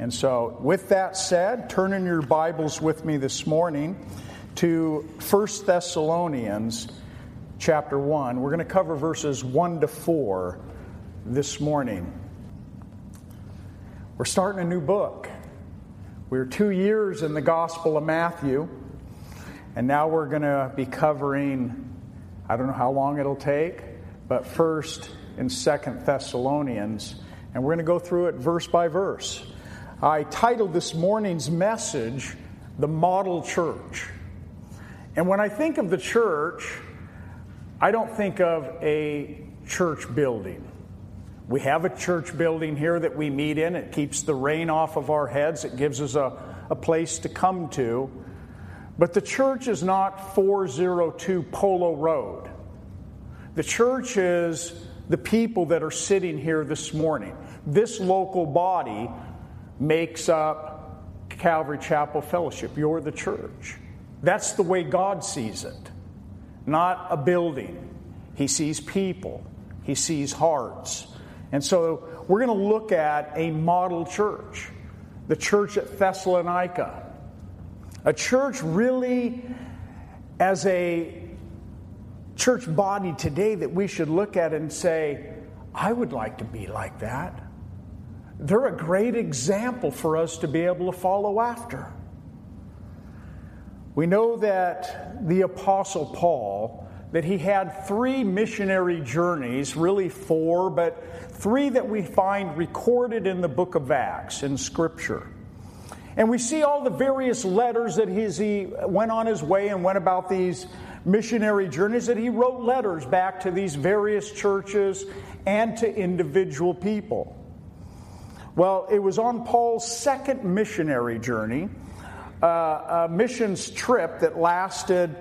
And so, with that said, turn in your Bibles with me this morning to 1 Thessalonians chapter 1. We're going to cover verses 1 to 4 this morning. We're starting a new book. We're two years in the Gospel of Matthew, and now we're going to be covering, I don't know how long it'll take, but first and Second Thessalonians, and we're going to go through it verse by verse. I titled this morning's message, The Model Church. And when I think of the church, I don't think of a church building. We have a church building here that we meet in. It keeps the rain off of our heads, it gives us a, a place to come to. But the church is not 402 Polo Road. The church is the people that are sitting here this morning. This local body makes up Calvary Chapel Fellowship. You're the church. That's the way God sees it, not a building. He sees people, He sees hearts. And so we're going to look at a model church, the church at Thessalonica. A church really as a church body today that we should look at and say, I would like to be like that they're a great example for us to be able to follow after. We know that the Apostle Paul, that he had three missionary journeys, really four, but three that we find recorded in the book of Acts in Scripture. And we see all the various letters that he went on his way and went about these missionary journeys, that he wrote letters back to these various churches and to individual people. Well, it was on Paul's second missionary journey, uh, a missions trip that lasted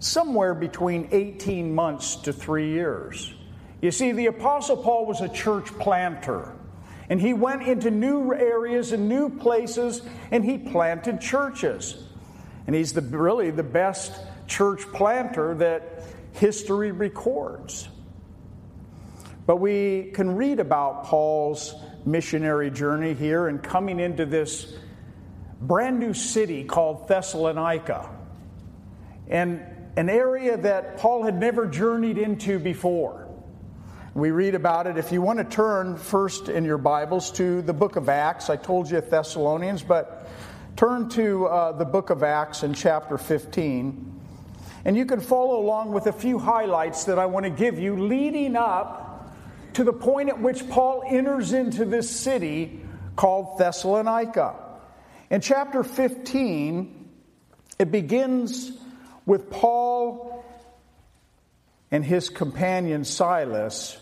somewhere between 18 months to three years. You see, the Apostle Paul was a church planter. And he went into new areas and new places and he planted churches. And he's the, really the best church planter that history records. But we can read about Paul's missionary journey here and coming into this brand new city called Thessalonica, and an area that Paul had never journeyed into before. We read about it. If you want to turn first in your Bibles to the book of Acts, I told you Thessalonians, but turn to uh, the book of Acts in chapter 15. And you can follow along with a few highlights that I want to give you leading up to the point at which Paul enters into this city called Thessalonica. In chapter 15, it begins with Paul and his companion Silas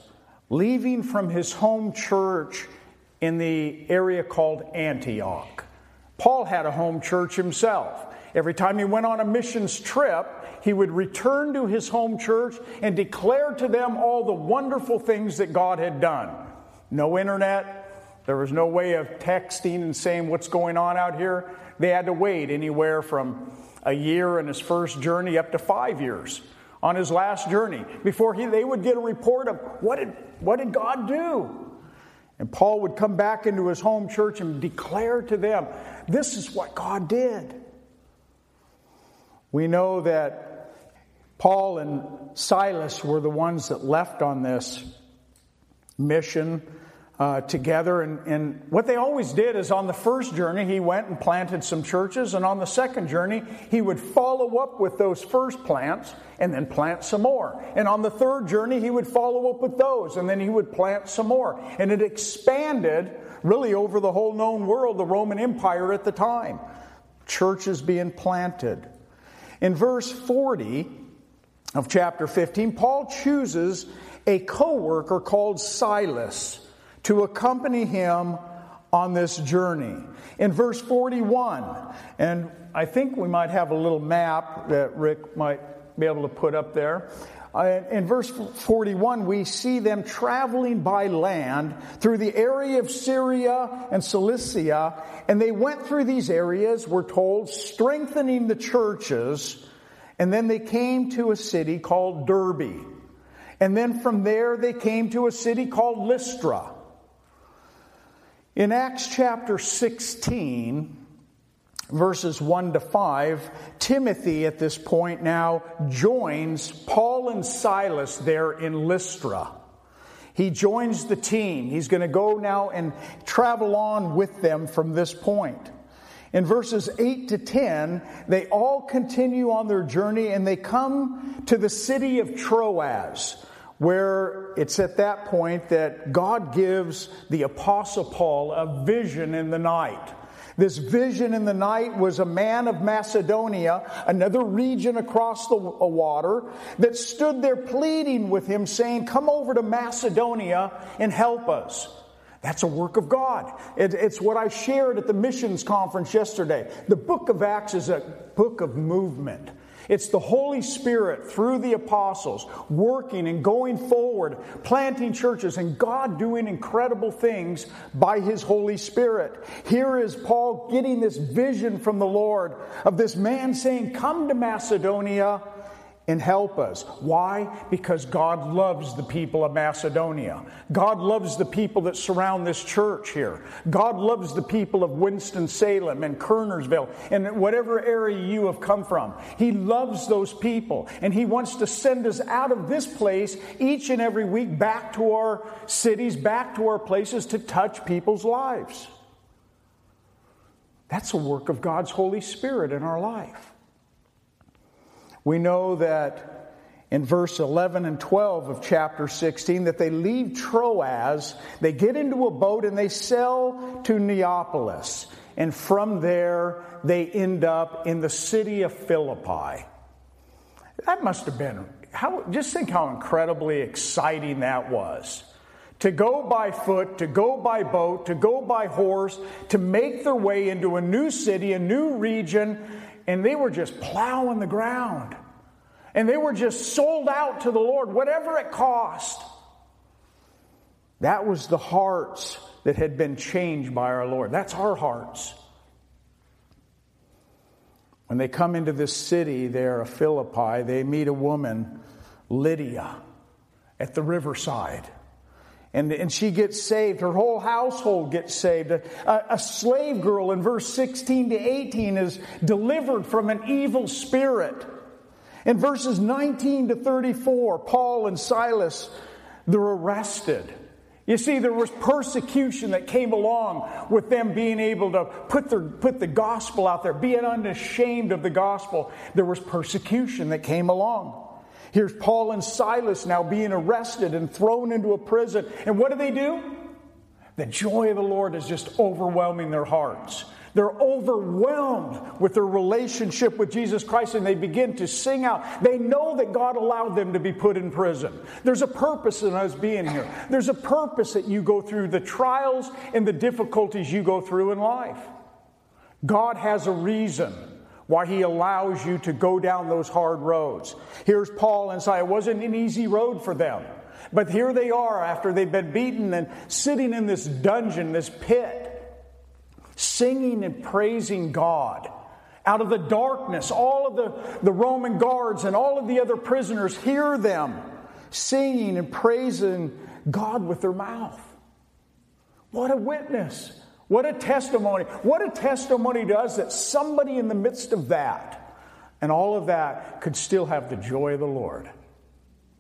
leaving from his home church in the area called Antioch. Paul had a home church himself. Every time he went on a missions trip, he would return to his home church and declare to them all the wonderful things that God had done. No internet, there was no way of texting and saying what's going on out here. They had to wait anywhere from a year in his first journey up to five years on his last journey before he, they would get a report of what did, what did God do? And Paul would come back into his home church and declare to them, This is what God did. We know that Paul and Silas were the ones that left on this mission uh, together. And, and what they always did is on the first journey, he went and planted some churches. And on the second journey, he would follow up with those first plants and then plant some more. And on the third journey, he would follow up with those and then he would plant some more. And it expanded really over the whole known world, the Roman Empire at the time. Churches being planted. In verse 40, of chapter 15, Paul chooses a co worker called Silas to accompany him on this journey. In verse 41, and I think we might have a little map that Rick might be able to put up there. Uh, in verse 41, we see them traveling by land through the area of Syria and Cilicia, and they went through these areas, we're told, strengthening the churches and then they came to a city called Derbe. And then from there they came to a city called Lystra. In Acts chapter 16, verses 1 to 5, Timothy at this point now joins Paul and Silas there in Lystra. He joins the team. He's going to go now and travel on with them from this point. In verses 8 to 10, they all continue on their journey and they come to the city of Troas where it's at that point that God gives the Apostle Paul a vision in the night. This vision in the night was a man of Macedonia, another region across the water, that stood there pleading with him, saying, Come over to Macedonia and help us. That's a work of God. it's what I shared at the missions conference yesterday. The book of Acts is a book of movement. It's the Holy Spirit through the apostles working and going forward, planting churches, and God doing incredible things by His Holy Spirit. Here is Paul getting this vision from the Lord of this man saying, Come to Macedonia and help us. Why? Because God loves the people of Macedonia. God loves the people that surround this church here. God loves the people of Winston-Salem and Kernersville and whatever area you have come from. He loves those people and He wants to send us out of this place each and every week back to our cities, back to our places to touch people's lives. That's a work of God's Holy Spirit in our life. We know that in verse 11 and 12 of chapter 16 that they leave Troas, they get into a boat and they sail to Neapolis. And from there, they end up in the city of Philippi. That must have been, how, just think how incredibly exciting that was. To go by foot, to go by boat, to go by horse, to make their way into a new city, a new region, and they were just plowing the ground. And they were just sold out to the Lord, whatever it cost. That was the hearts that had been changed by our Lord. That's our hearts. When they come into this city there of Philippi, they meet a woman, Lydia, at the riverside. And, and she gets saved. Her whole household gets saved. A, a slave girl in verse 16 to 18 is delivered from an evil spirit. In verses 19 to 34, Paul and Silas, they're arrested. You see, there was persecution that came along with them being able to put, their, put the gospel out there, being unashamed of the gospel. There was persecution that came along. Here's Paul and Silas now being arrested and thrown into a prison. And what do they do? The joy of the Lord is just overwhelming their hearts. They're overwhelmed with their relationship with Jesus Christ and they begin to sing out. They know that God allowed them to be put in prison. There's a purpose in us being here. There's a purpose that you go through the trials and the difficulties you go through in life. God has a reason why he allows you to go down those hard roads. Here's Paul and Silas. It wasn't an easy road for them. But here they are after they've been beaten and sitting in this dungeon, this pit, singing and praising God. Out of the darkness, all of the, the Roman guards and all of the other prisoners hear them singing and praising God with their mouth. What a witness. What a testimony. What a testimony does that somebody in the midst of that and all of that could still have the joy of the Lord.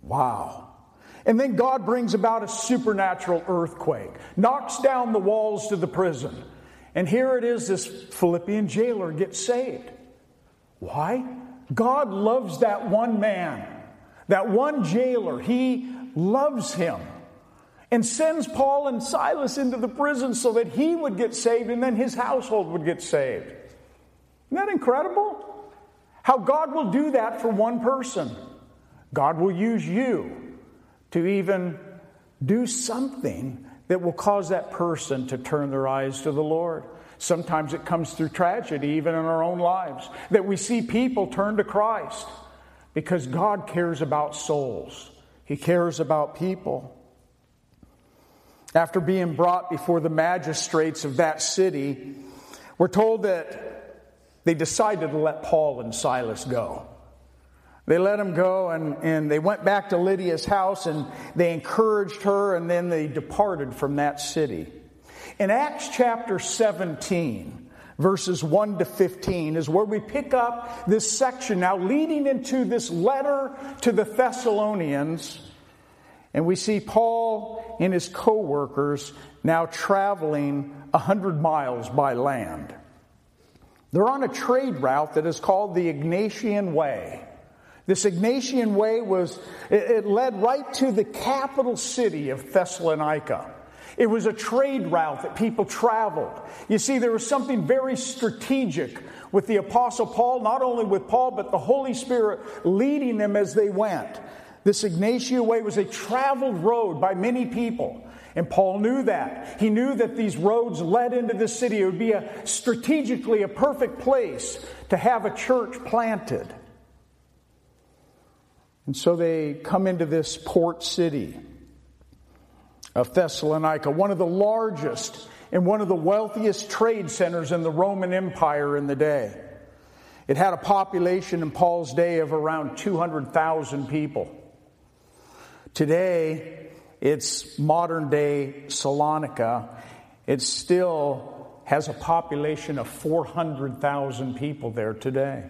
Wow. And then God brings about a supernatural earthquake, knocks down the walls to the prison. And here it is this Philippian jailer gets saved. Why? God loves that one man, that one jailer. He loves him and sends Paul and Silas into the prison so that he would get saved and then his household would get saved. Isn't that incredible? How God will do that for one person. God will use you to even do something that will cause that person to turn their eyes to the Lord. Sometimes it comes through tragedy, even in our own lives, that we see people turn to Christ because God cares about souls, He cares about people. After being brought before the magistrates of that city, we're told that they decided to let Paul and Silas go. They let them go and, and they went back to Lydia's house and they encouraged her and then they departed from that city. In Acts chapter 17, verses 1 to 15 is where we pick up this section now leading into this letter to the Thessalonians. And we see Paul and his co workers now traveling 100 miles by land. They're on a trade route that is called the Egnatian Way. This Egnatian Way was, it led right to the capital city of Thessalonica. It was a trade route that people traveled. You see, there was something very strategic with the Apostle Paul, not only with Paul, but the Holy Spirit leading them as they went. This Egnatia Way was a traveled road by many people. And Paul knew that. He knew that these roads led into the city. It would be a, strategically a perfect place to have a church planted. And so they come into this port city of Thessalonica, one of the largest and one of the wealthiest trade centers in the Roman Empire in the day. It had a population in Paul's day of around 200,000 people. Today, it's modern day Salonika. It still has a population of 400,000 people there today.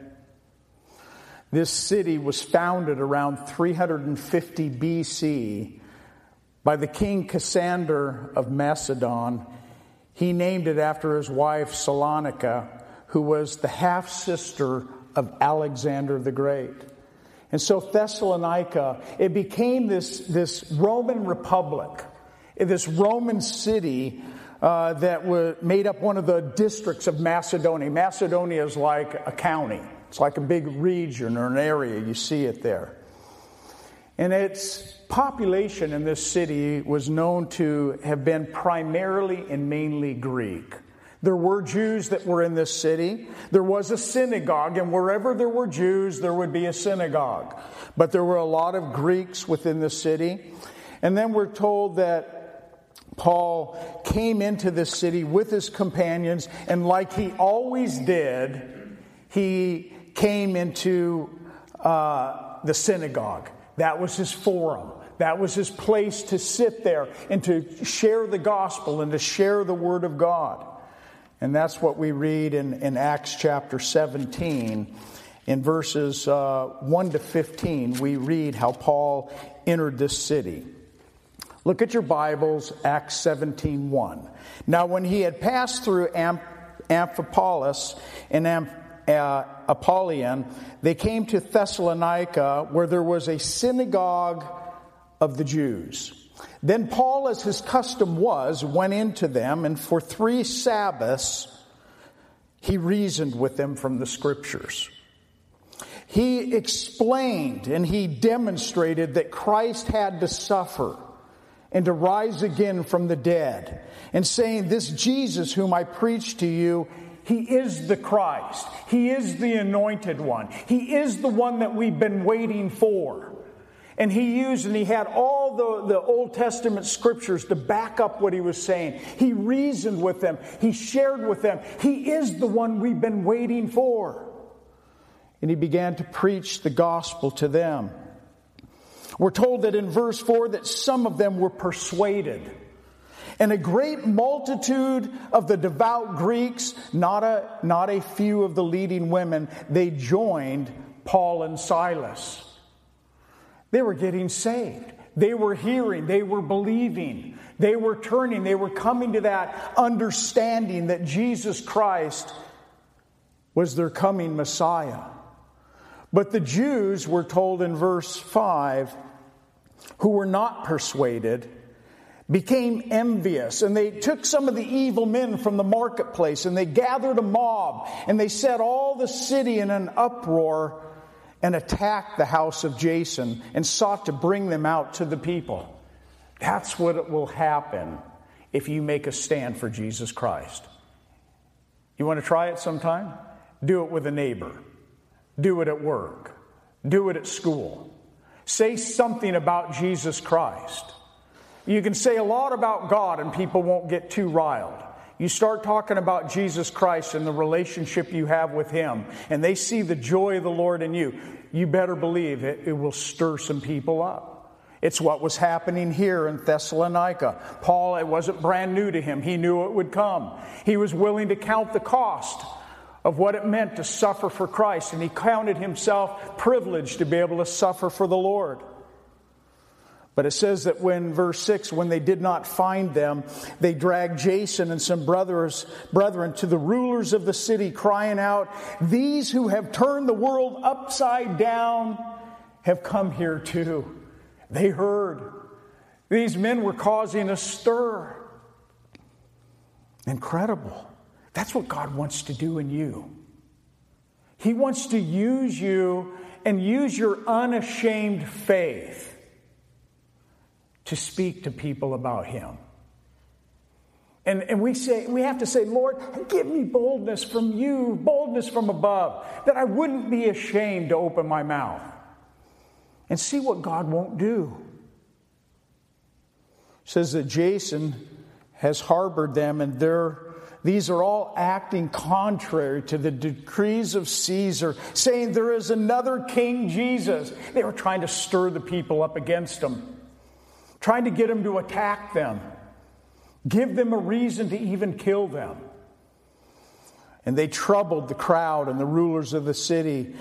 This city was founded around 350 BC by the king Cassander of Macedon. He named it after his wife Salonika, who was the half sister of Alexander the Great. And so Thessalonica, it became this, this Roman republic, this Roman city uh, that was made up one of the districts of Macedonia. Macedonia is like a county. It's like a big region or an area. You see it there. And its population in this city was known to have been primarily and mainly Greek. There were Jews that were in this city. There was a synagogue, and wherever there were Jews, there would be a synagogue. But there were a lot of Greeks within the city. And then we're told that Paul came into this city with his companions, and like he always did, he came into uh, the synagogue. That was his forum. That was his place to sit there and to share the gospel and to share the word of God. And that's what we read in, in Acts chapter 17. In verses uh, 1 to 15, we read how Paul entered this city. Look at your Bibles, Acts 17 1. Now, when he had passed through Amphipolis and Am- uh, Apollonia, they came to Thessalonica, where there was a synagogue of the Jews. Then Paul, as his custom was, went into them, and for three Sabbaths he reasoned with them from the scriptures. He explained and he demonstrated that Christ had to suffer and to rise again from the dead, and saying, This Jesus whom I preach to you, he is the Christ. He is the anointed one. He is the one that we've been waiting for. And he used and he had all the, the Old Testament scriptures to back up what he was saying. He reasoned with them, he shared with them. He is the one we've been waiting for. And he began to preach the gospel to them. We're told that in verse 4 that some of them were persuaded. And a great multitude of the devout Greeks, not a, not a few of the leading women, they joined Paul and Silas. They were getting saved. They were hearing, they were believing, they were turning, they were coming to that understanding that Jesus Christ was their coming Messiah. But the Jews were told in verse 5 who were not persuaded became envious and they took some of the evil men from the marketplace and they gathered a mob and they set all the city in an uproar and attacked the house of Jason and sought to bring them out to the people. That's what will happen if you make a stand for Jesus Christ. You want to try it sometime? Do it with a neighbor. Do it at work. Do it at school. Say something about Jesus Christ. You can say a lot about God and people won't get too riled. You start talking about Jesus Christ and the relationship you have with Him, and they see the joy of the Lord in you. You better believe it, it will stir some people up. It's what was happening here in Thessalonica. Paul, it wasn't brand new to him. He knew it would come. He was willing to count the cost of what it meant to suffer for Christ, and he counted himself privileged to be able to suffer for the Lord. But it says that when, verse 6, when they did not find them, they dragged Jason and some brothers, brethren to the rulers of the city, crying out, These who have turned the world upside down have come here too. They heard. These men were causing a stir. Incredible. That's what God wants to do in you. He wants to use you and use your unashamed faith to speak to people about Him. And, and we say we have to say, Lord, give me boldness from you, boldness from above, that I wouldn't be ashamed to open my mouth. And see what God won't do. It says that Jason has harbored them, and they're these are all acting contrary to the decrees of Caesar, saying there is another King Jesus. They were trying to stir the people up against him trying to get them to attack them, give them a reason to even kill them. And they troubled the crowd and the rulers of the city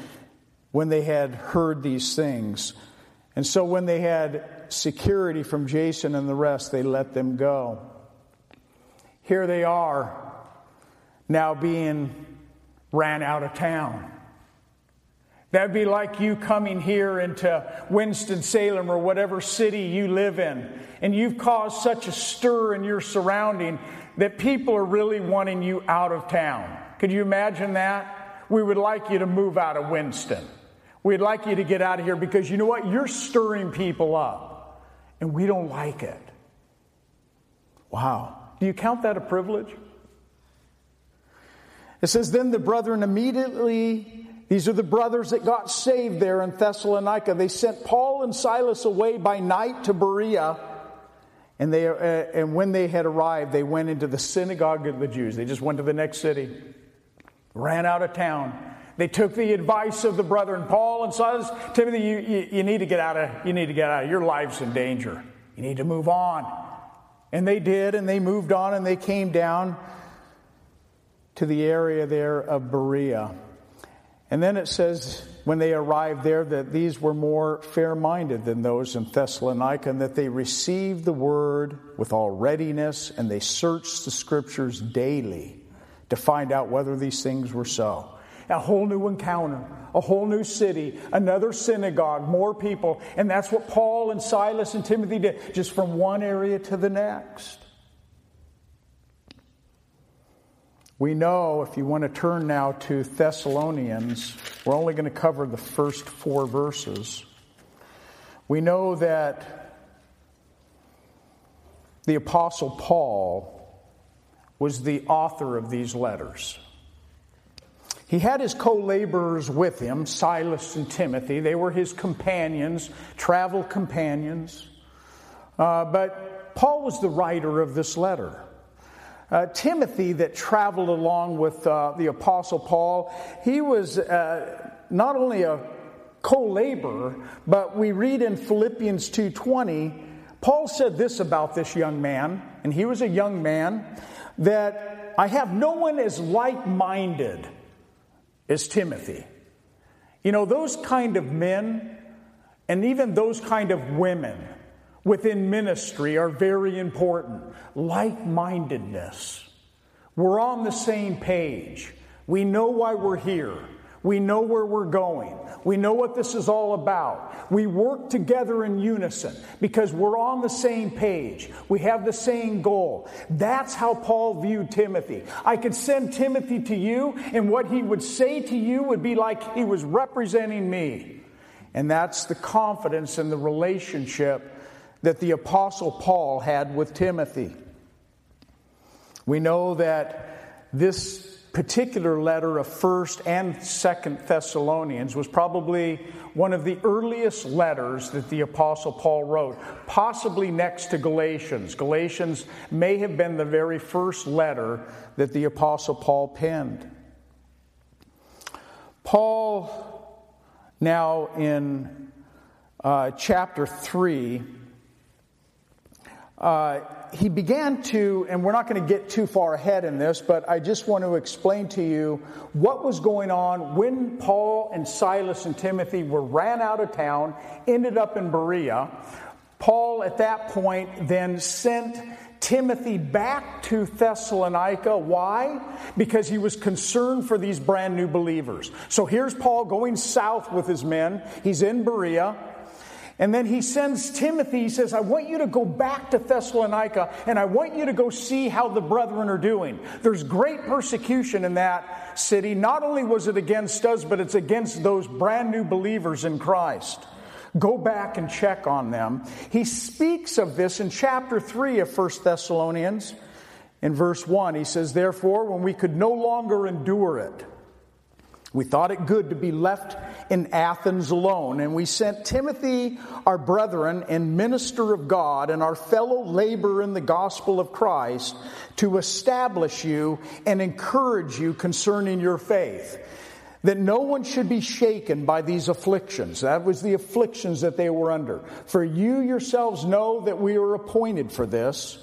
when they had heard these things. And so when they had security from Jason and the rest, they let them go. Here they are, now being ran out of town. That'd be like you coming here into Winston-Salem or whatever city you live in, and you've caused such a stir in your surrounding that people are really wanting you out of town. Could you imagine that? We would like you to move out of Winston. We'd like you to get out of here because you know what? You're stirring people up, and we don't like it. Wow. Do you count that a privilege? It says, Then the brethren immediately these are the brothers that got saved there in Thessalonica. They sent Paul and Silas away by night to Berea. And, they, uh, and when they had arrived, they went into the synagogue of the Jews. They just went to the next city, ran out of town. They took the advice of the brethren, Paul and Silas. Timothy, you, you, you need to get out of, you need to get out of, your life's in danger. You need to move on. And they did, and they moved on, and they came down to the area there of Berea. And then it says, when they arrived there, that these were more fair minded than those in Thessalonica, and that they received the word with all readiness, and they searched the scriptures daily to find out whether these things were so. A whole new encounter, a whole new city, another synagogue, more people. And that's what Paul and Silas and Timothy did, just from one area to the next. We know, if you want to turn now to Thessalonians, we're only going to cover the first four verses. We know that the Apostle Paul was the author of these letters. He had his co laborers with him, Silas and Timothy. They were his companions, travel companions. Uh, but Paul was the writer of this letter. Uh, Timothy, that traveled along with uh, the Apostle Paul, he was uh, not only a co-laborer, but we read in Philippians 2:20, Paul said this about this young man, and he was a young man, that I have no one as like-minded as Timothy. You know, those kind of men, and even those kind of women within ministry are very important. Like mindedness. We're on the same page. We know why we're here. We know where we're going. We know what this is all about. We work together in unison because we're on the same page. We have the same goal. That's how Paul viewed Timothy. I could send Timothy to you, and what he would say to you would be like he was representing me. And that's the confidence and the relationship that the Apostle Paul had with Timothy. We know that this particular letter of 1st and 2nd Thessalonians was probably one of the earliest letters that the Apostle Paul wrote, possibly next to Galatians. Galatians may have been the very first letter that the Apostle Paul penned. Paul, now in uh, chapter 3, uh, he began to, and we're not going to get too far ahead in this, but I just want to explain to you what was going on when Paul and Silas and Timothy were ran out of town, ended up in Berea. Paul, at that point, then sent Timothy back to Thessalonica. Why? Because he was concerned for these brand new believers. So here's Paul going south with his men. He's in Berea. And then he sends Timothy, he says, I want you to go back to Thessalonica and I want you to go see how the brethren are doing. There's great persecution in that city. Not only was it against us, but it's against those brand new believers in Christ. Go back and check on them. He speaks of this in chapter 3 of 1 Thessalonians. In verse 1, he says, Therefore, when we could no longer endure it, we thought it good to be left in Athens alone, and we sent Timothy, our brethren and minister of God, and our fellow laborer in the gospel of Christ, to establish you and encourage you concerning your faith. That no one should be shaken by these afflictions. That was the afflictions that they were under. For you yourselves know that we are appointed for this.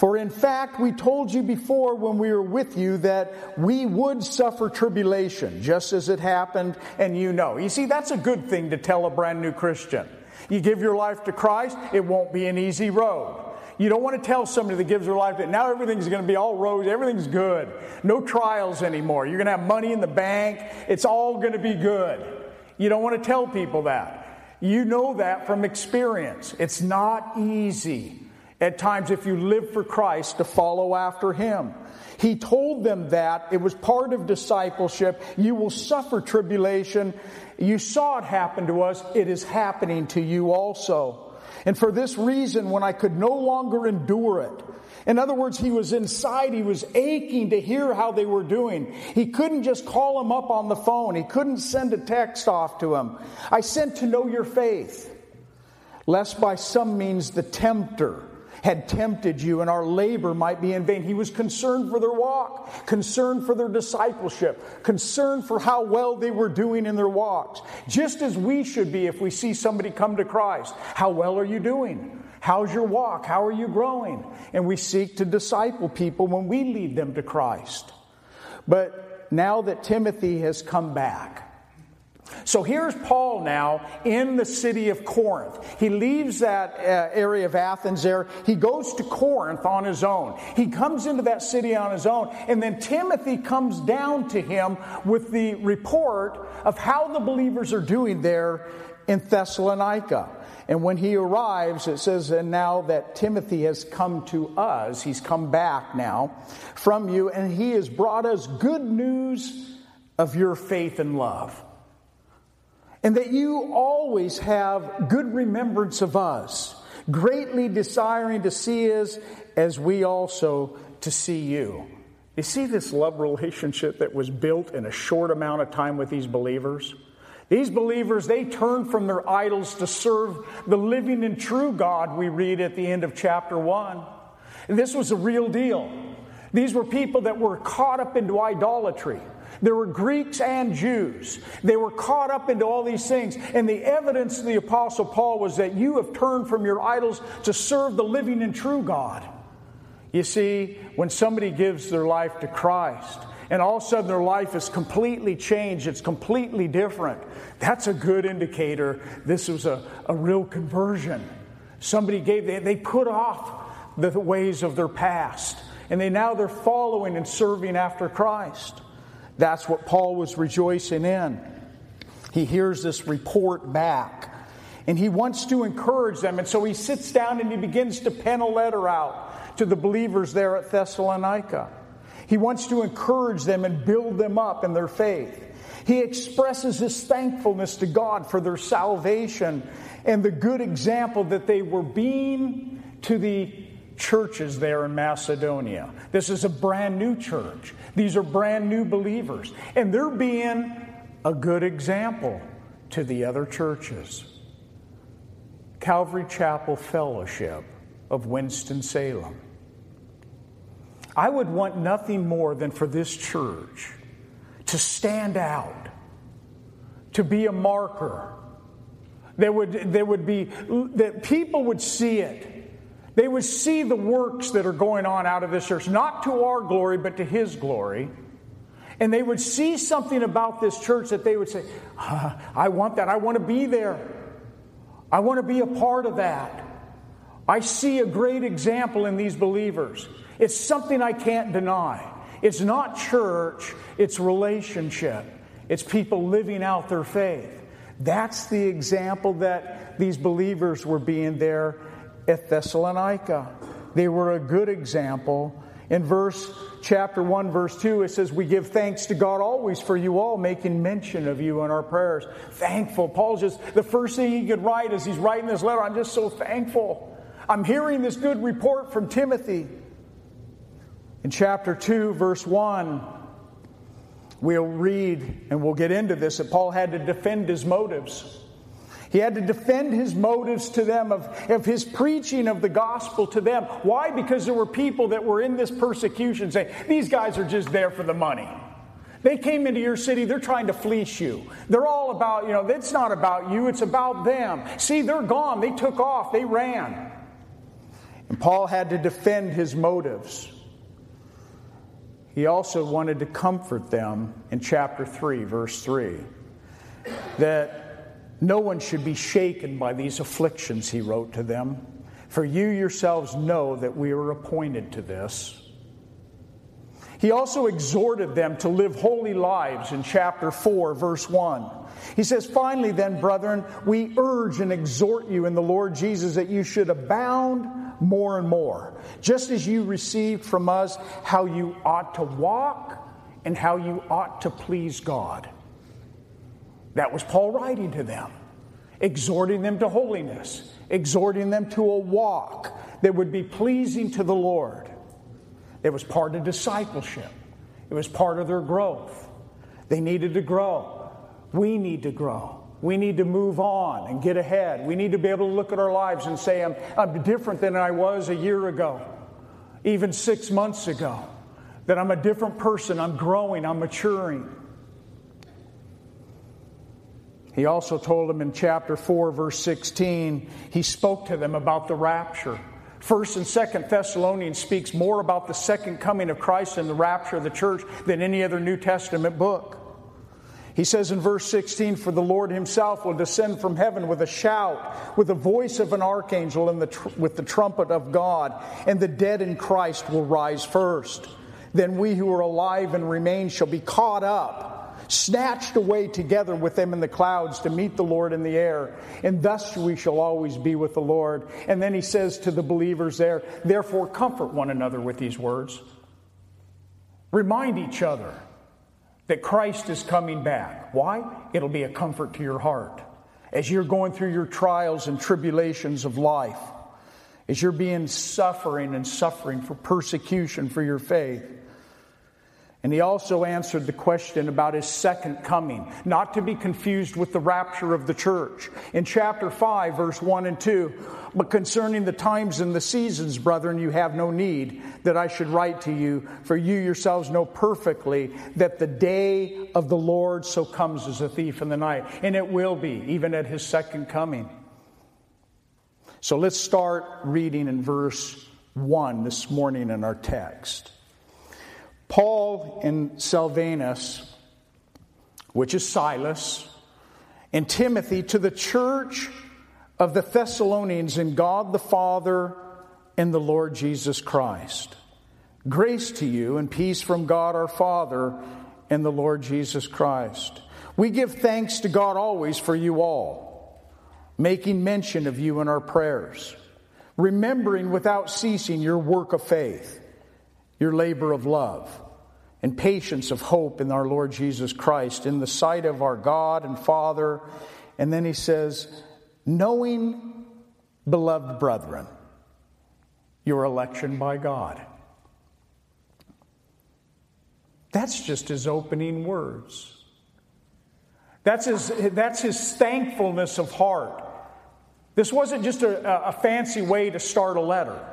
For in fact, we told you before when we were with you that we would suffer tribulation, just as it happened, and you know. You see, that's a good thing to tell a brand new Christian. You give your life to Christ, it won't be an easy road. You don't want to tell somebody that gives their life that now everything's going to be all rosy, everything's good. No trials anymore. You're going to have money in the bank, it's all going to be good. You don't want to tell people that. You know that from experience. It's not easy at times if you live for Christ to follow after him. He told them that it was part of discipleship. You will suffer tribulation. You saw it happen to us. It is happening to you also. And for this reason, when I could no longer endure it, in other words, he was inside, he was aching to hear how they were doing. He couldn't just call them up on the phone, he couldn't send a text off to them. I sent to know your faith, lest by some means the tempter, had tempted you, and our labor might be in vain. He was concerned for their walk, concerned for their discipleship, concerned for how well they were doing in their walks. Just as we should be if we see somebody come to Christ. How well are you doing? How's your walk? How are you growing? And we seek to disciple people when we lead them to Christ. But now that Timothy has come back, so here's Paul now in the city of Corinth. He leaves that uh, area of Athens there. He goes to Corinth on his own. He comes into that city on his own. And then Timothy comes down to him with the report of how the believers are doing there in Thessalonica. And when he arrives, it says, and now that Timothy has come to us, he's come back now from you, and he has brought us good news of your faith and love and that you always have good remembrance of us, greatly desiring to see us as we also to see you. You see this love relationship that was built in a short amount of time with these believers? These believers, they turned from their idols to serve the living and true God, we read at the end of chapter 1. And this was a real deal. These were people that were caught up into idolatry. There were Greeks and Jews. They were caught up into all these things. And the evidence of the Apostle Paul was that you have turned from your idols to serve the living and true God. You see, when somebody gives their life to Christ, and all of a sudden their life is completely changed, it's completely different, that's a good indicator this was a, a real conversion. Somebody gave, they, they put off the ways of their past, and they now they're following and serving after Christ. That's what Paul was rejoicing in. He hears this report back and he wants to encourage them. And so he sits down and he begins to pen a letter out to the believers there at Thessalonica. He wants to encourage them and build them up in their faith. He expresses his thankfulness to God for their salvation and the good example that they were being to the churches there in Macedonia. This is a brand new church. These are brand new believers. And they're being a good example to the other churches. Calvary Chapel Fellowship of Winston-Salem. I would want nothing more than for this church to stand out, to be a marker There would, there would be, that people would see it. They would see the works that are going on out of this church, not to our glory, but to His glory. And they would see something about this church that they would say, ah, I want that. I want to be there. I want to be a part of that. I see a great example in these believers. It's something I can't deny. It's not church, it's relationship. It's people living out their faith. That's the example that these believers were being there at Thessalonica. They were a good example. In verse chapter 1 verse 2 it says we give thanks to God always for you all making mention of you in our prayers. Thankful. Paul just the first thing he could write as he's writing this letter, I'm just so thankful. I'm hearing this good report from Timothy. In chapter 2 verse 1 we'll read and we'll get into this that Paul had to defend his motives. He had to defend his motives to them of, of his preaching of the gospel to them. Why? Because there were people that were in this persecution saying, these guys are just there for the money. They came into your city, they're trying to fleece you. They're all about, you know, it's not about you, it's about them. See, they're gone. They took off, they ran. And Paul had to defend his motives. He also wanted to comfort them in chapter 3, verse 3, that no one should be shaken by these afflictions, he wrote to them, for you yourselves know that we are appointed to this. He also exhorted them to live holy lives in chapter 4, verse 1. He says, Finally, then, brethren, we urge and exhort you in the Lord Jesus that you should abound more and more, just as you received from us how you ought to walk and how you ought to please God. That was Paul writing to them, exhorting them to holiness, exhorting them to a walk that would be pleasing to the Lord. It was part of discipleship, it was part of their growth. They needed to grow. We need to grow. We need to move on and get ahead. We need to be able to look at our lives and say, I'm, I'm different than I was a year ago, even six months ago. That I'm a different person. I'm growing. I'm maturing. He also told them in chapter 4, verse 16, he spoke to them about the rapture. First and Second Thessalonians speaks more about the second coming of Christ and the rapture of the church than any other New Testament book. He says in verse 16, For the Lord himself will descend from heaven with a shout, with the voice of an archangel, and the tr- with the trumpet of God, and the dead in Christ will rise first. Then we who are alive and remain shall be caught up snatched away together with them in the clouds to meet the Lord in the air. And thus we shall always be with the Lord. And then he says to the believers there, therefore comfort one another with these words. Remind each other that Christ is coming back. Why? It'll be a comfort to your heart. As you're going through your trials and tribulations of life, as you're being suffering and suffering for persecution for your faith, and he also answered the question about his second coming, not to be confused with the rapture of the church. In chapter 5, verse 1 and 2, but concerning the times and the seasons, brethren, you have no need that I should write to you, for you yourselves know perfectly that the day of the Lord so comes as a thief in the night. And it will be, even at his second coming. So let's start reading in verse 1 this morning in our text. Paul and Silvanus, which is Silas, and Timothy to the church of the Thessalonians in God the Father and the Lord Jesus Christ. Grace to you and peace from God our Father and the Lord Jesus Christ. We give thanks to God always for you all, making mention of you in our prayers, remembering without ceasing your work of faith your labor of love, and patience of hope in our Lord Jesus Christ in the sight of our God and Father. And then he says, knowing, beloved brethren, your election by God. That's just his opening words. That's his, that's his thankfulness of heart. This wasn't just a, a fancy way to start a letter.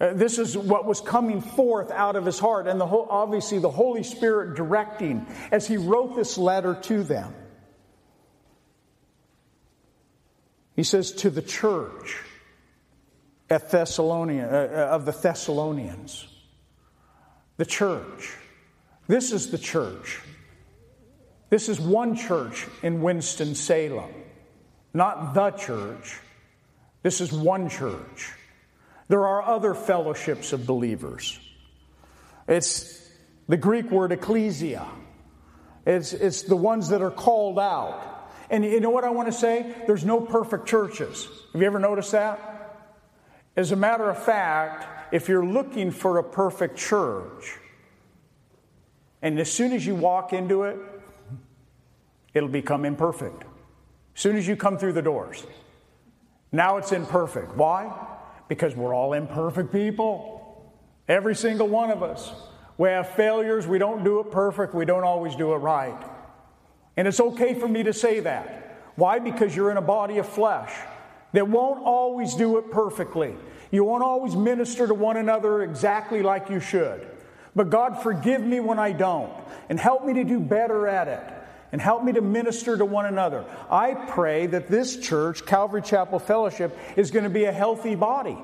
Uh, this is what was coming forth out of his heart, and the whole, obviously the Holy Spirit directing as he wrote this letter to them. He says, To the church at Thessalonia, uh, uh, of the Thessalonians. The church. This is the church. This is one church in Winston-Salem, not the church. This is one church. There are other fellowships of believers. It's the Greek word ecclesia. It's, it's the ones that are called out. And you know what I want to say? There's no perfect churches. Have you ever noticed that? As a matter of fact, if you're looking for a perfect church, and as soon as you walk into it, it'll become imperfect. As soon as you come through the doors, now it's imperfect. Why? Because we're all imperfect people. Every single one of us. We have failures. We don't do it perfect. We don't always do it right. And it's okay for me to say that. Why? Because you're in a body of flesh that won't always do it perfectly. You won't always minister to one another exactly like you should. But God, forgive me when I don't, and help me to do better at it, and help me to minister to one another. I pray that this church, Calvary Chapel Fellowship, is going to be a healthy body,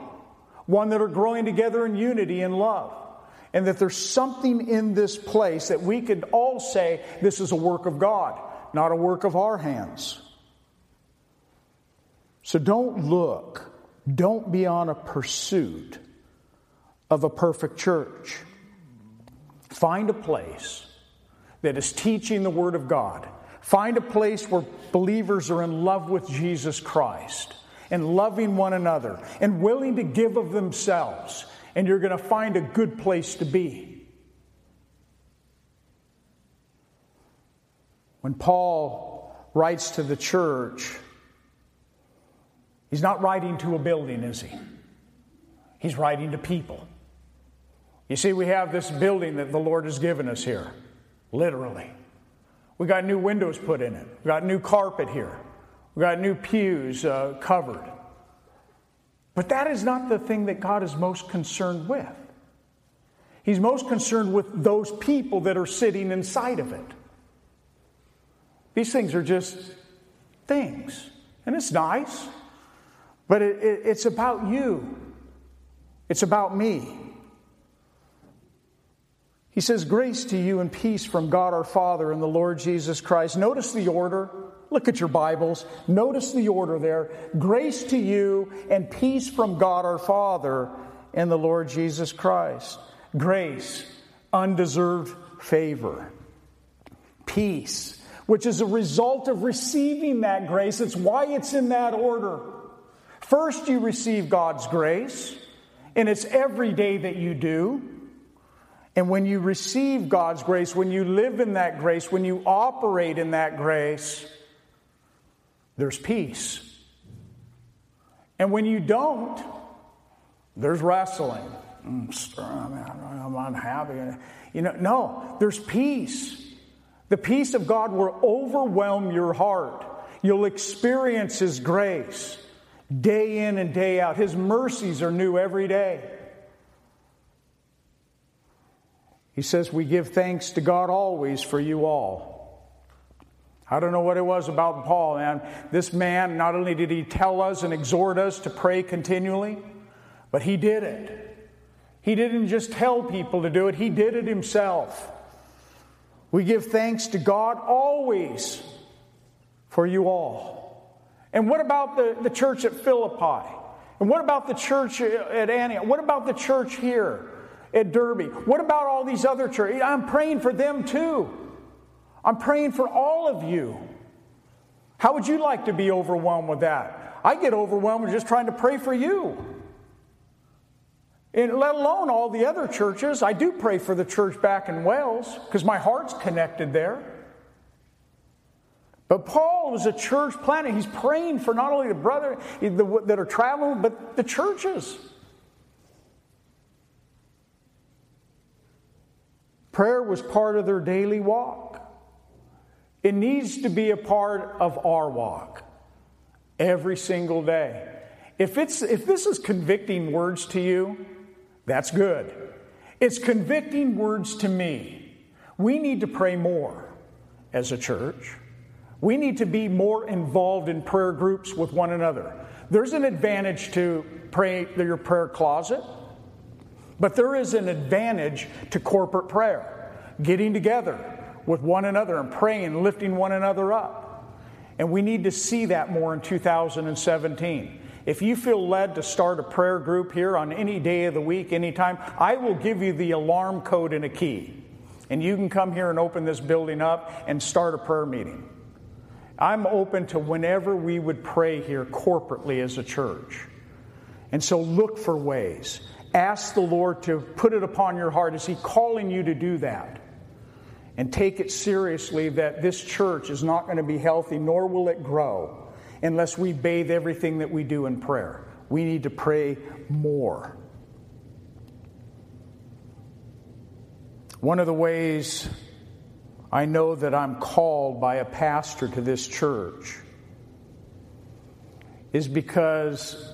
one that are growing together in unity and love and that there's something in this place that we could all say this is a work of God, not a work of our hands. So don't look, don't be on a pursuit of a perfect church. Find a place that is teaching the Word of God. Find a place where believers are in love with Jesus Christ and loving one another and willing to give of themselves and you're going to find a good place to be. When Paul writes to the church, he's not writing to a building, is he? He's writing to people. You see, we have this building that the Lord has given us here, literally. We got new windows put in it. We got new carpet here. We got new pews uh, covered. But that is not the thing that God is most concerned with. He's most concerned with those people that are sitting inside of it. These things are just things, and it's nice, but it, it, it's about you, it's about me. He says, Grace to you and peace from God our Father and the Lord Jesus Christ. Notice the order. Look at your Bibles. Notice the order there. Grace to you and peace from God our Father and the Lord Jesus Christ. Grace, undeserved favor. Peace, which is a result of receiving that grace. It's why it's in that order. First, you receive God's grace, and it's every day that you do. And when you receive God's grace, when you live in that grace, when you operate in that grace, there's peace. And when you don't, there's wrestling. Mm, I'm unhappy. You know, no, there's peace. The peace of God will overwhelm your heart. You'll experience His grace day in and day out. His mercies are new every day. He says, We give thanks to God always for you all I don't know what it was about Paul, man. This man, not only did he tell us and exhort us to pray continually, but he did it. He didn't just tell people to do it, he did it himself. We give thanks to God always for you all. And what about the, the church at Philippi? And what about the church at Antioch? What about the church here at Derbe? What about all these other churches? I'm praying for them too. I'm praying for all of you. How would you like to be overwhelmed with that? I get overwhelmed just trying to pray for you. And let alone all the other churches. I do pray for the church back in Wales because my heart's connected there. But Paul was a church planter. He's praying for not only the brother that are traveling, but the churches. Prayer was part of their daily walk. It needs to be a part of our walk every single day. If, it's, if this is convicting words to you, that's good. It's convicting words to me. We need to pray more as a church. We need to be more involved in prayer groups with one another. There's an advantage to pray your prayer closet, but there is an advantage to corporate prayer, getting together with one another and praying, and lifting one another up. And we need to see that more in 2017. If you feel led to start a prayer group here on any day of the week, anytime, I will give you the alarm code and a key. And you can come here and open this building up and start a prayer meeting. I'm open to whenever we would pray here corporately as a church. And so look for ways. Ask the Lord to put it upon your heart. Is He calling you to do that? And take it seriously that this church is not going to be healthy, nor will it grow, unless we bathe everything that we do in prayer. We need to pray more. One of the ways I know that I'm called by a pastor to this church is because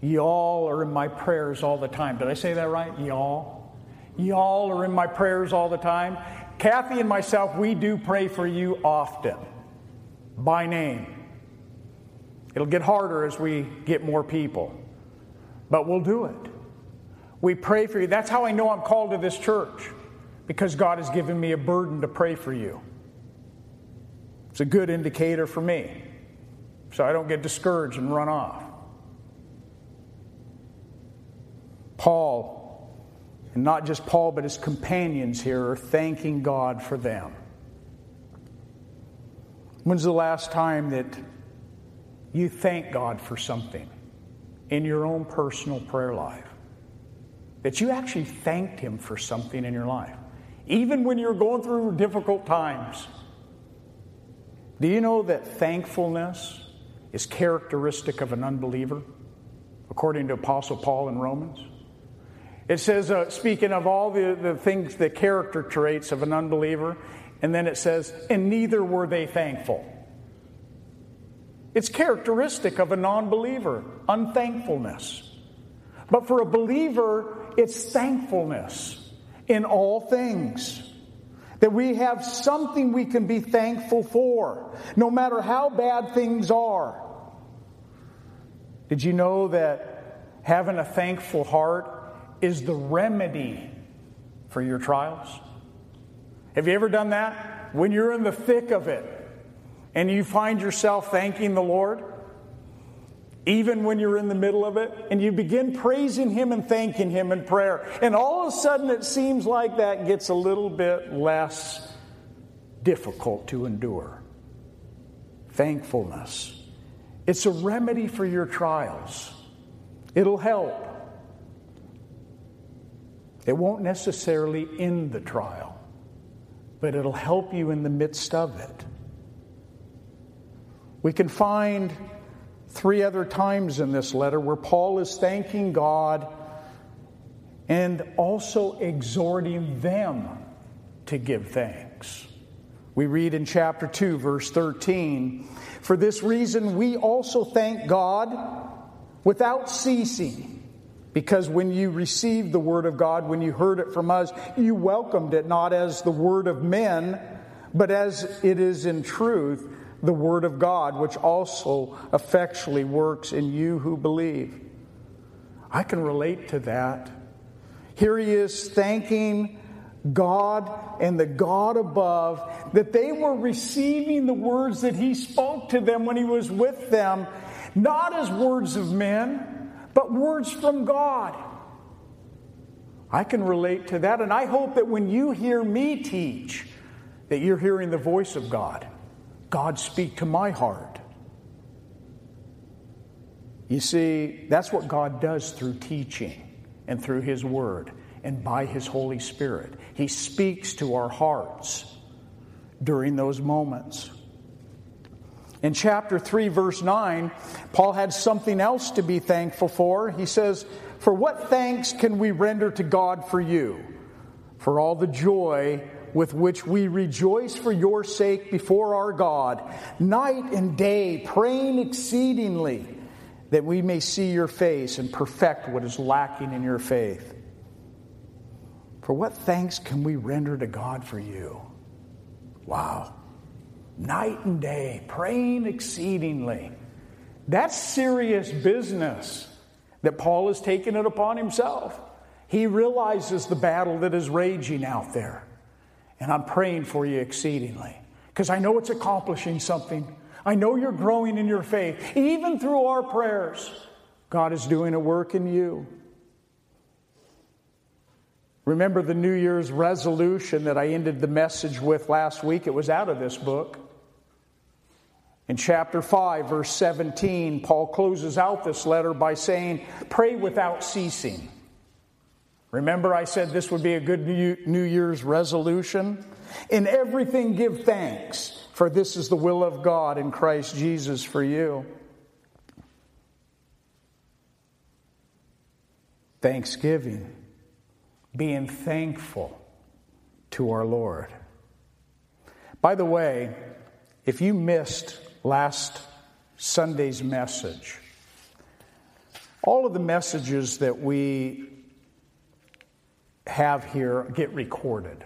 y'all are in my prayers all the time. Did I say that right? Y'all? Y'all are in my prayers all the time. Kathy and myself, we do pray for you often by name. It'll get harder as we get more people, but we'll do it. We pray for you. That's how I know I'm called to this church because God has given me a burden to pray for you. It's a good indicator for me so I don't get discouraged and run off. Paul, and not just Paul, but his companions here are thanking God for them. When's the last time that you thank God for something in your own personal prayer life? That you actually thanked Him for something in your life? even when you're going through difficult times. Do you know that thankfulness is characteristic of an unbeliever, according to Apostle Paul in Romans? It says, uh, speaking of all the, the things, the character traits of an unbeliever, and then it says, and neither were they thankful. It's characteristic of a non believer, unthankfulness. But for a believer, it's thankfulness in all things. That we have something we can be thankful for, no matter how bad things are. Did you know that having a thankful heart is the remedy for your trials? Have you ever done that? When you're in the thick of it and you find yourself thanking the Lord? even when you're in the middle of it, and you begin praising Him and thanking Him in prayer. And all of a sudden, it seems like that gets a little bit less difficult to endure. Thankfulness. It's a remedy for your trials, it'll help. It won't necessarily end the trial, but it'll help you in the midst of it. We can find three other times in this letter where Paul is thanking God and also exhorting them to give thanks. We read in chapter 2, verse 13 For this reason, we also thank God without ceasing. Because when you received the word of God, when you heard it from us, you welcomed it not as the word of men, but as it is in truth the Word of God, which also effectually works in you who believe. I can relate to that. Here he is thanking God and the God above that they were receiving the words that he spoke to them when he was with them, not as words of men, but words from God. I can relate to that, and I hope that when you hear me teach, that you're hearing the voice of God. God speak to my heart. You see, that's what God does through teaching and through His Word and by His Holy Spirit. He speaks to our hearts during those moments. In chapter 3, verse 9, Paul had something else to be thankful for. He says, For what thanks can we render to God for you? For all the joy with which we rejoice for your sake before our God, night and day, praying exceedingly that we may see your face and perfect what is lacking in your faith. For what thanks can we render to God for you? Wow. Night and day, praying exceedingly. That's serious business that Paul has taken it upon himself. He realizes the battle that is raging out there. And I'm praying for you exceedingly because I know it's accomplishing something. I know you're growing in your faith. Even through our prayers, God is doing a work in you. Remember the New Year's resolution that I ended the message with last week? It was out of this book. In chapter 5, verse 17, Paul closes out this letter by saying, Pray without ceasing. Remember, I said this would be a good New Year's resolution? In everything, give thanks, for this is the will of God in Christ Jesus for you. Thanksgiving, being thankful to our Lord. By the way, if you missed last Sunday's message, all of the messages that we have here get recorded.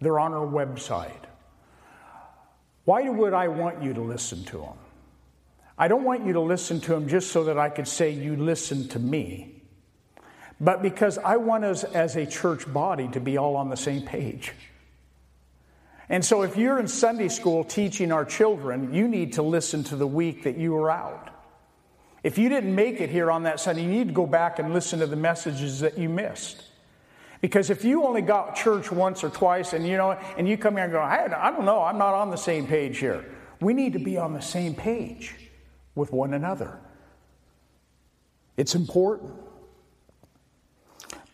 They're on our website. Why would I want you to listen to them? I don't want you to listen to them just so that I could say you listen to me, but because I want us as a church body to be all on the same page. And so, if you're in Sunday school teaching our children, you need to listen to the week that you were out. If you didn't make it here on that Sunday, you need to go back and listen to the messages that you missed. Because if you only got church once or twice and you know, and you come here and go, I, I don't know, I'm not on the same page here. We need to be on the same page with one another. It's important.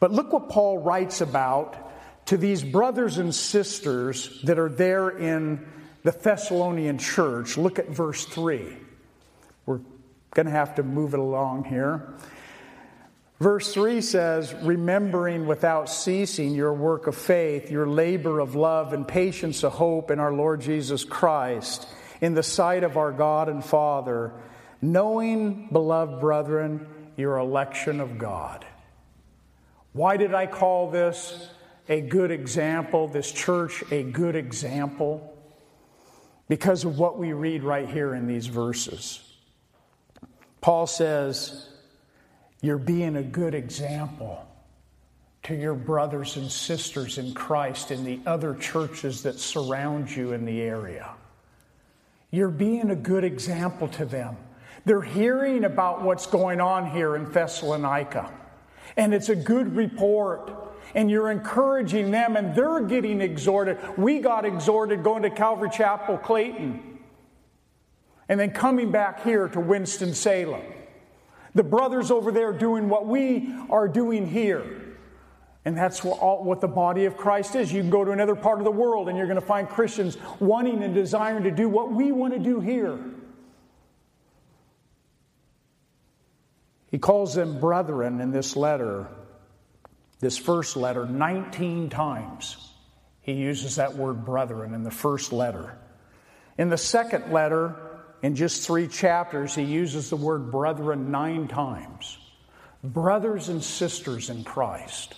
But look what Paul writes about to these brothers and sisters that are there in the Thessalonian church. Look at verse 3. We're going to have to move it along here. Verse 3 says, Remembering without ceasing your work of faith, your labor of love, and patience of hope in our Lord Jesus Christ, in the sight of our God and Father, knowing, beloved brethren, your election of God. Why did I call this a good example, this church a good example? Because of what we read right here in these verses. Paul says, you're being a good example to your brothers and sisters in Christ in the other churches that surround you in the area. You're being a good example to them. They're hearing about what's going on here in Thessalonica, and it's a good report. And you're encouraging them, and they're getting exhorted. We got exhorted going to Calvary Chapel, Clayton, and then coming back here to Winston-Salem. The brothers over there doing what we are doing here. And that's what, all, what the body of Christ is. You can go to another part of the world and you're going to find Christians wanting and desiring to do what we want to do here. He calls them brethren in this letter, this first letter, 19 times. He uses that word brethren in the first letter. In the second letter, in just three chapters, he uses the word brethren nine times. Brothers and sisters in Christ.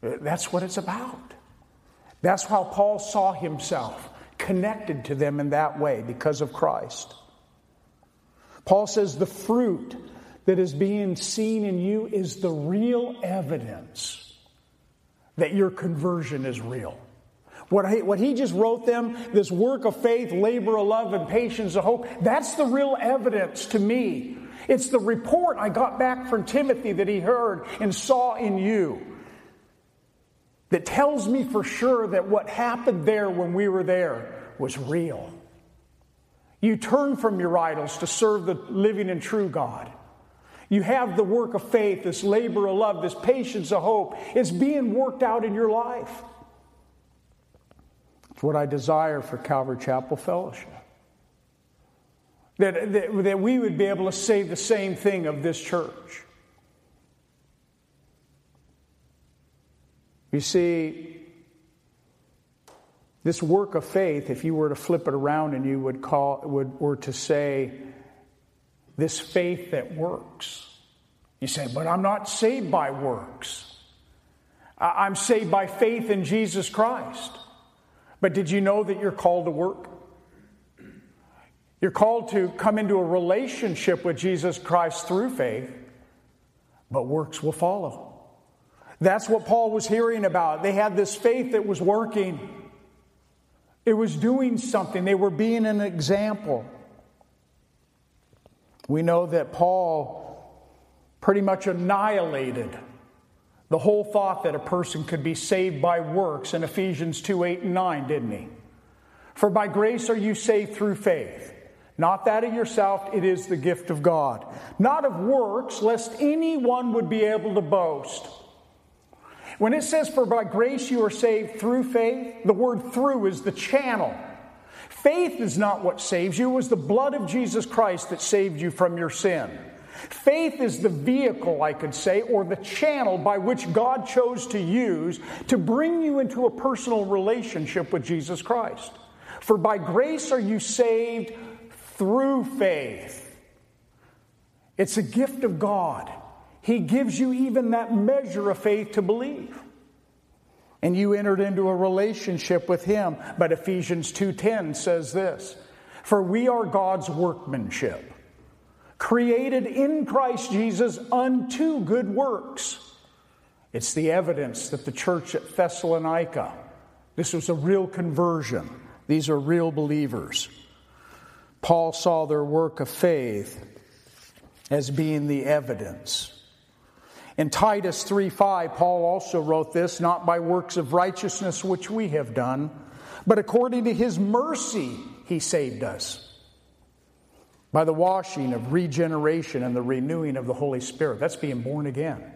Uh, that's what it's about. That's how Paul saw himself connected to them in that way because of Christ. Paul says the fruit that is being seen in you is the real evidence that your conversion is real. What he, what he just wrote them, this work of faith, labor of love, and patience of hope, that's the real evidence to me. It's the report I got back from Timothy that he heard and saw in you that tells me for sure that what happened there when we were there was real. You turn from your idols to serve the living and true God. You have the work of faith, this labor of love, this patience of hope. It's being worked out in your life. It's what I desire for Calvary Chapel Fellowship. That, that, that we would be able to say the same thing of this church. You see, this work of faith, if you were to flip it around and you would call would were to say this faith that works. You say, but I'm not saved by works. I'm saved by faith in Jesus Christ. But did you know that you're called to work? You're called to come into a relationship with Jesus Christ through faith, but works will follow. That's what Paul was hearing about. They had this faith that was working, it was doing something, they were being an example. We know that Paul pretty much annihilated the whole thought that a person could be saved by works in Ephesians 2 8 and 9, didn't he? For by grace are you saved through faith. Not that of yourself, it is the gift of God. Not of works, lest anyone would be able to boast. When it says, For by grace you are saved through faith, the word through is the channel. Faith is not what saves you, it was the blood of Jesus Christ that saved you from your sin. Faith is the vehicle, I could say, or the channel by which God chose to use to bring you into a personal relationship with Jesus Christ. For by grace are you saved through faith. It's a gift of God. He gives you even that measure of faith to believe. And you entered into a relationship with him. But Ephesians 2:10 says this, "For we are God's workmanship, created in Christ Jesus unto good works." It's the evidence that the church at Thessalonica, this was a real conversion. These are real believers. Paul saw their work of faith as being the evidence. In Titus 3:5, Paul also wrote this, not by works of righteousness which we have done, but according to his mercy he saved us by the washing of regeneration and the renewing of the Holy Spirit. That's being born again.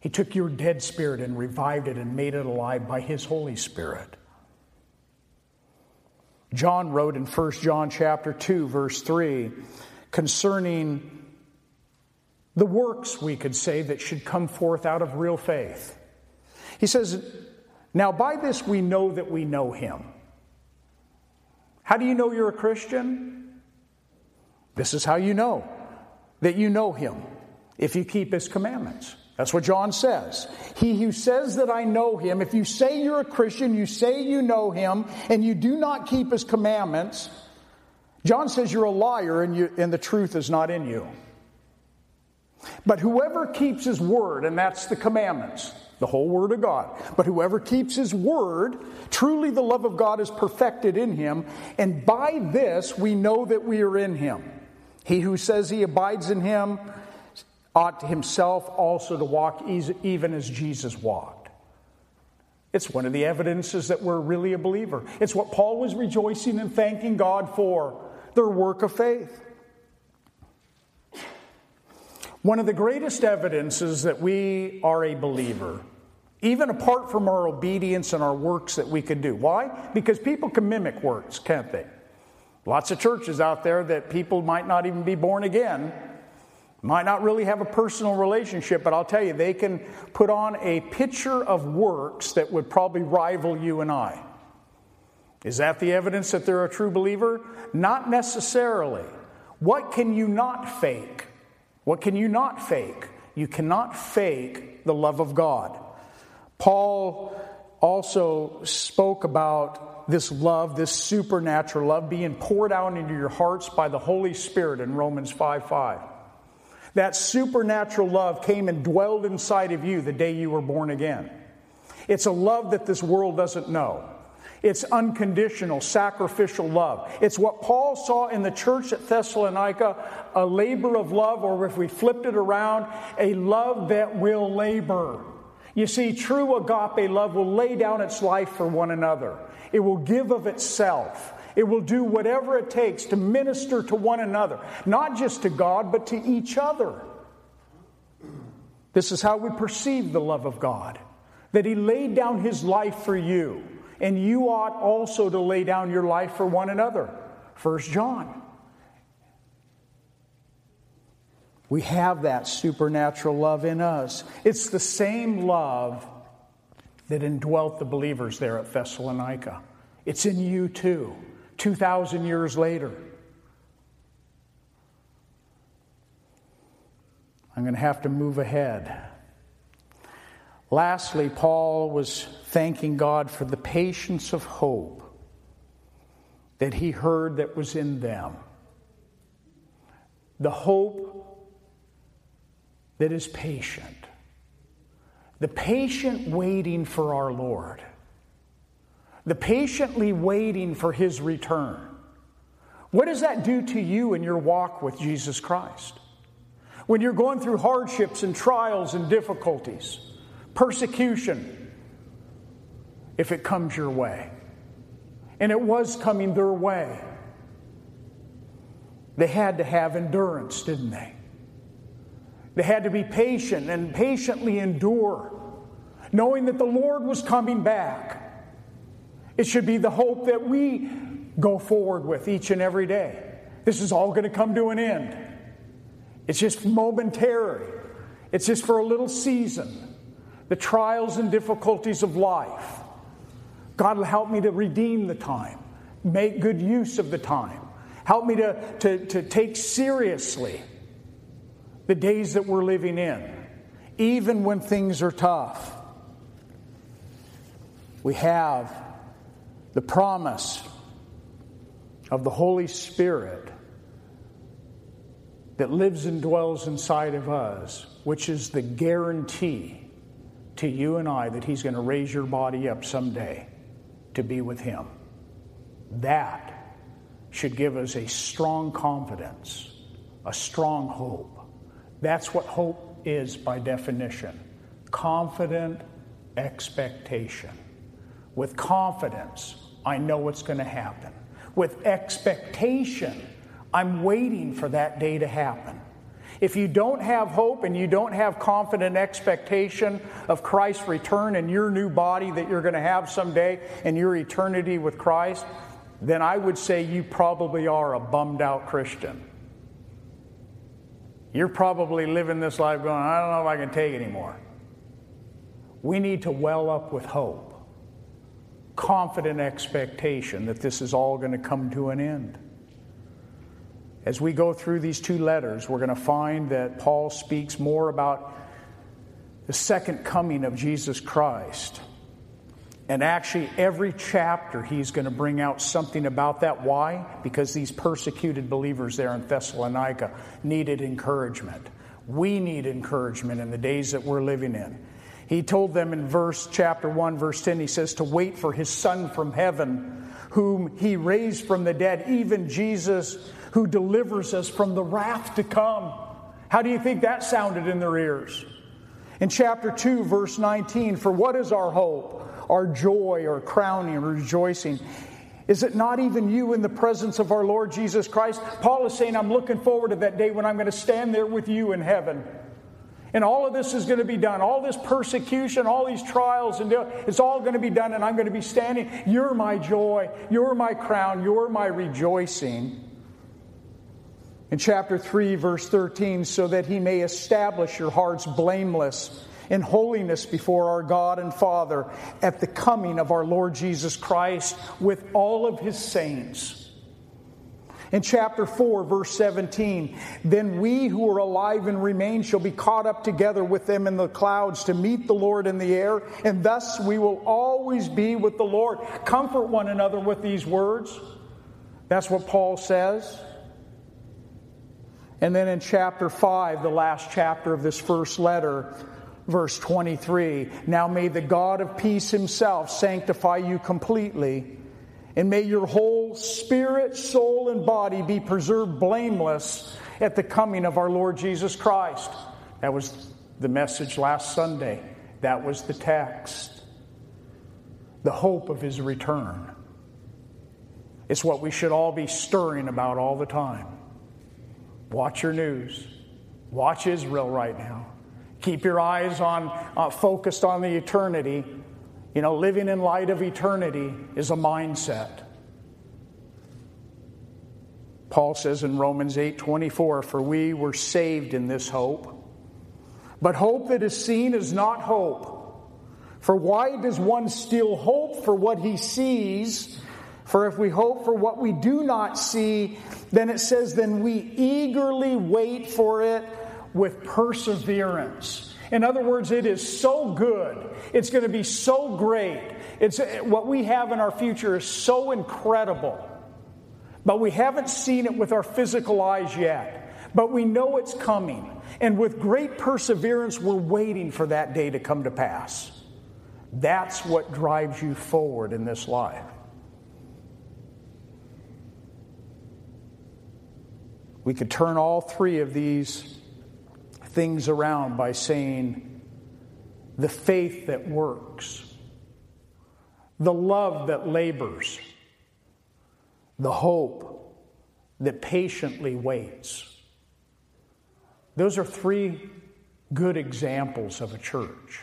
He took your dead spirit and revived it and made it alive by his Holy Spirit. John wrote in 1 John chapter 2 verse 3 concerning the works we could say that should come forth out of real faith. He says, "Now by this we know that we know him." How do you know you're a Christian? This is how you know that you know him if you keep his commandments. That's what John says. He who says that I know him, if you say you're a Christian, you say you know him, and you do not keep his commandments, John says you're a liar and, you, and the truth is not in you. But whoever keeps his word, and that's the commandments, the whole word of God, but whoever keeps his word, truly the love of God is perfected in him, and by this we know that we are in him. He who says he abides in him, ought himself also to walk even as Jesus walked. It's one of the evidences that we're really a believer. It's what Paul was rejoicing and thanking God for their work of faith. One of the greatest evidences that we are a believer, even apart from our obedience and our works that we can do. Why? Because people can mimic works, can't they? Lots of churches out there that people might not even be born again, might not really have a personal relationship, but I'll tell you, they can put on a picture of works that would probably rival you and I. Is that the evidence that they're a true believer? Not necessarily. What can you not fake? What can you not fake? You cannot fake the love of God. Paul also spoke about this love, this supernatural love, being poured out into your hearts by the Holy Spirit in Romans 5 5. That supernatural love came and dwelled inside of you the day you were born again. It's a love that this world doesn't know. It's unconditional, sacrificial love. It's what Paul saw in the church at Thessalonica a labor of love, or if we flipped it around, a love that will labor. You see, true agape love will lay down its life for one another, it will give of itself. It will do whatever it takes to minister to one another, not just to God, but to each other. This is how we perceive the love of God that He laid down His life for you, and you ought also to lay down your life for one another. First John. We have that supernatural love in us. It's the same love that indwelt the believers there at Thessalonica. It's in you too. 2,000 years later. I'm going to have to move ahead. Lastly, Paul was thanking God for the patience of hope that he heard that was in them. the hope that is patient, the patient waiting for our Lord, the patiently waiting for his return. What does that do to you in your walk with Jesus Christ? When you're going through hardships and trials and difficulties, persecution, if it comes your way. And it was coming their way. They had to have endurance, didn't they? They had to be patient and patiently endure, knowing that the Lord was coming back. It should be the hope that we go forward with each and every day. This is all going to come to an end. It's just momentary, it's just for a little season. The trials and difficulties of life. God will help me to redeem the time, make good use of the time. Help me to, to, to take seriously the days that we're living in, even when things are tough. We have the promise of the Holy Spirit that lives and dwells inside of us, which is the guarantee to you and I that He's going to raise your body up someday to be with Him. That should give us a strong confidence, a strong hope. That's what hope is by definition confident expectation. With confidence, I know what's going to happen. With expectation, I'm waiting for that day to happen. If you don't have hope and you don't have confident expectation of Christ's return and your new body that you're going to have someday and your eternity with Christ, then I would say you probably are a bummed out Christian. You're probably living this life going, I don't know if I can take anymore. We need to well up with hope, confident expectation that this is all going to come to an end. As we go through these two letters, we're going to find that Paul speaks more about the second coming of Jesus Christ and actually, every chapter, he's going to bring out something about that. Why? Because these persecuted believers there in Thessalonica needed encouragement. We need encouragement in the days that we're living in. He told them in verse chapter 1 verse 10 he says to wait for his son from heaven whom he raised from the dead even Jesus who delivers us from the wrath to come. How do you think that sounded in their ears? In chapter 2 verse 19 for what is our hope? our joy or crowning or rejoicing? Is it not even you in the presence of our Lord Jesus Christ? Paul is saying, I'm looking forward to that day when I'm going to stand there with you in heaven. And all of this is going to be done. All this persecution, all these trials, and it's all going to be done, and I'm going to be standing. You're my joy. You're my crown. You're my rejoicing. In chapter 3, verse 13, so that he may establish your hearts blameless in holiness before our God and Father at the coming of our Lord Jesus Christ with all of his saints. In chapter 4, verse 17, then we who are alive and remain shall be caught up together with them in the clouds to meet the Lord in the air, and thus we will always be with the Lord. Comfort one another with these words. That's what Paul says. And then in chapter 5, the last chapter of this first letter, verse 23 Now may the God of peace himself sanctify you completely, and may your whole spirit, soul, and body be preserved blameless at the coming of our Lord Jesus Christ. That was the message last Sunday. That was the text. The hope of his return. It's what we should all be stirring about all the time. Watch your news. Watch Israel right now. Keep your eyes on uh, focused on the eternity. You know, living in light of eternity is a mindset. Paul says in Romans 8:24, "For we were saved in this hope. But hope that is seen is not hope. For why does one still hope for what he sees? For if we hope for what we do not see, then it says, then we eagerly wait for it with perseverance. In other words, it is so good. It's going to be so great. It's what we have in our future is so incredible. But we haven't seen it with our physical eyes yet. but we know it's coming. And with great perseverance, we're waiting for that day to come to pass. That's what drives you forward in this life. We could turn all three of these things around by saying the faith that works, the love that labors, the hope that patiently waits. Those are three good examples of a church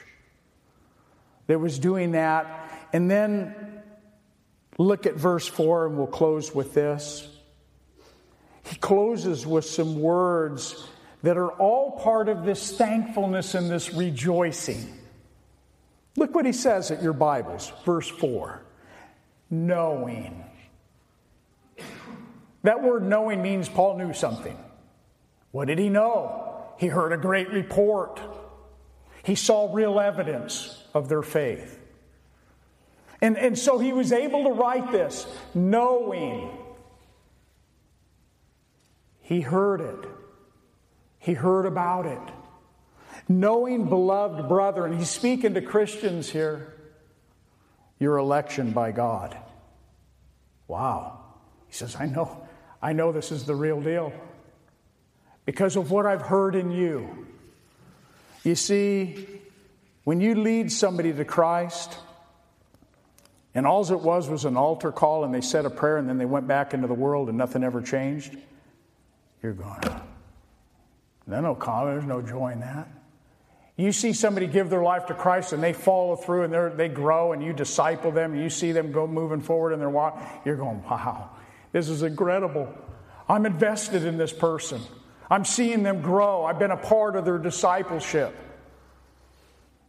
that was doing that. And then look at verse 4, and we'll close with this. He closes with some words that are all part of this thankfulness and this rejoicing. Look what he says at your Bibles, verse 4 knowing. That word knowing means Paul knew something. What did he know? He heard a great report. He saw real evidence of their faith. And, and so he was able to write this knowing. He heard it, he heard about it. Knowing, beloved brethren, he's speaking to Christians here, your election by God. Wow. He says, I know, I know this is the real deal because of what I've heard in you. You see, when you lead somebody to Christ, and all it was was an altar call and they said a prayer and then they went back into the world and nothing ever changed, you're going, there's no comment, there's no joy in that. You see somebody give their life to Christ and they follow through and they grow and you disciple them and you see them go moving forward in their walk, you're going, wow, this is incredible. I'm invested in this person. I'm seeing them grow. I've been a part of their discipleship.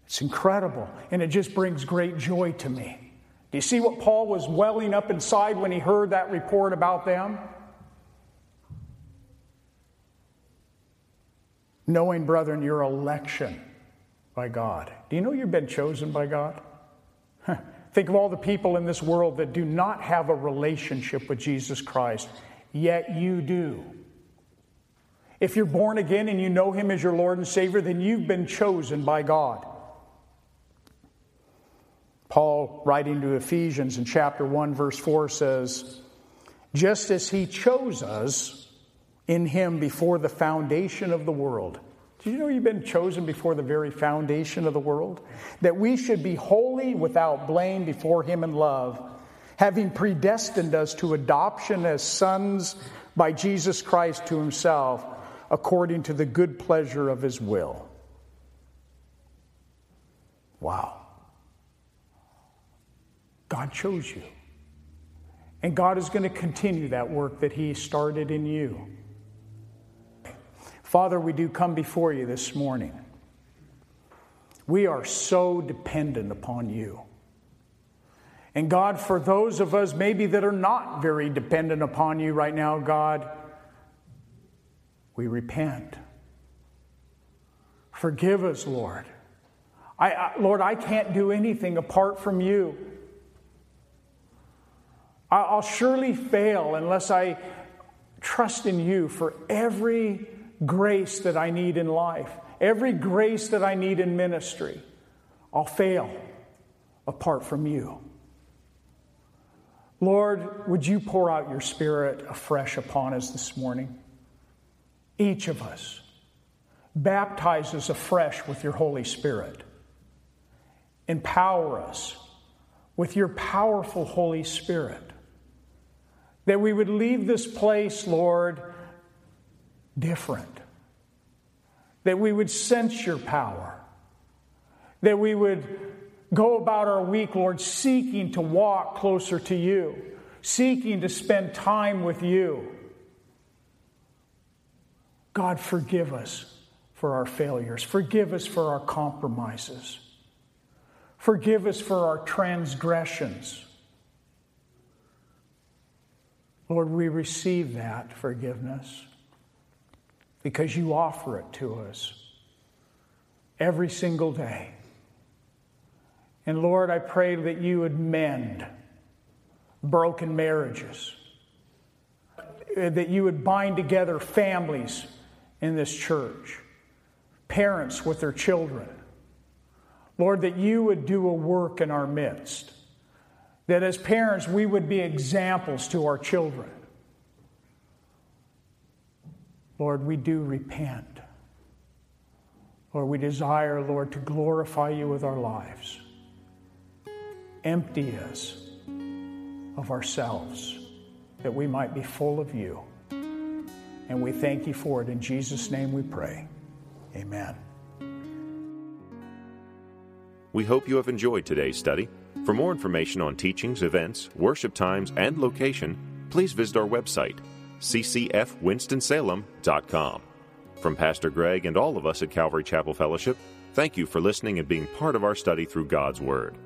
It's incredible, and it just brings great joy to me. Do you see what Paul was welling up inside when he heard that report about them? Knowing, brethren, your election by God. Do you know you've been chosen by God? Think of all the people in this world that do not have a relationship with Jesus Christ, yet you do. If you're born again and you know Him as your Lord and Savior, then you've been chosen by God. Paul, writing to Ephesians in chapter 1, verse 4, says, Just as He chose us in Him before the foundation of the world did you know you've been chosen before the very foundation of the world? That we should be holy without blame before Him in love, having predestined us to adoption as sons by Jesus Christ to Himself, according to the good pleasure of His will. Wow. God chose you. And God is going to continue that work that He started in you. Father, we do come before you this morning. We are so dependent upon you. And God, for those of us maybe that are not very dependent upon you right now, God, we repent. Forgive us, Lord. I, I, Lord, I can't do anything apart from you. I'll surely fail unless I trust in you for every grace that I need in life, every grace that I need in ministry, I'll fail apart from you. Lord, would you pour out your spirit afresh upon us this morning? Each of us. Baptize us afresh with your Holy Spirit. Empower us with your powerful Holy Spirit. That we would leave this place, Lord, different. That we would sense your power. That we would go about our week, Lord, seeking to walk closer to you, seeking to spend time with you. God, forgive us for our failures. Forgive us for our compromises. Forgive us for our transgressions. Lord, we receive that forgiveness because you offer it to us every single day. And Lord, I pray that you would mend broken marriages, that you would bind together families in this church, parents with their children. Lord, that you would do a work in our midst. That as parents, we would be examples to our children. Lord, we do repent. Lord, we desire, Lord, to glorify you with our lives. Empty us of ourselves that we might be full of you. And we thank you for it. In Jesus' name we pray. Amen. We hope you have enjoyed today's study. For more information on teachings, events, worship times, and location, please visit our website, ccfwinstonsalem.com. From Pastor Greg and all of us at Calvary Chapel Fellowship, thank you for listening and being part of our study through God's Word.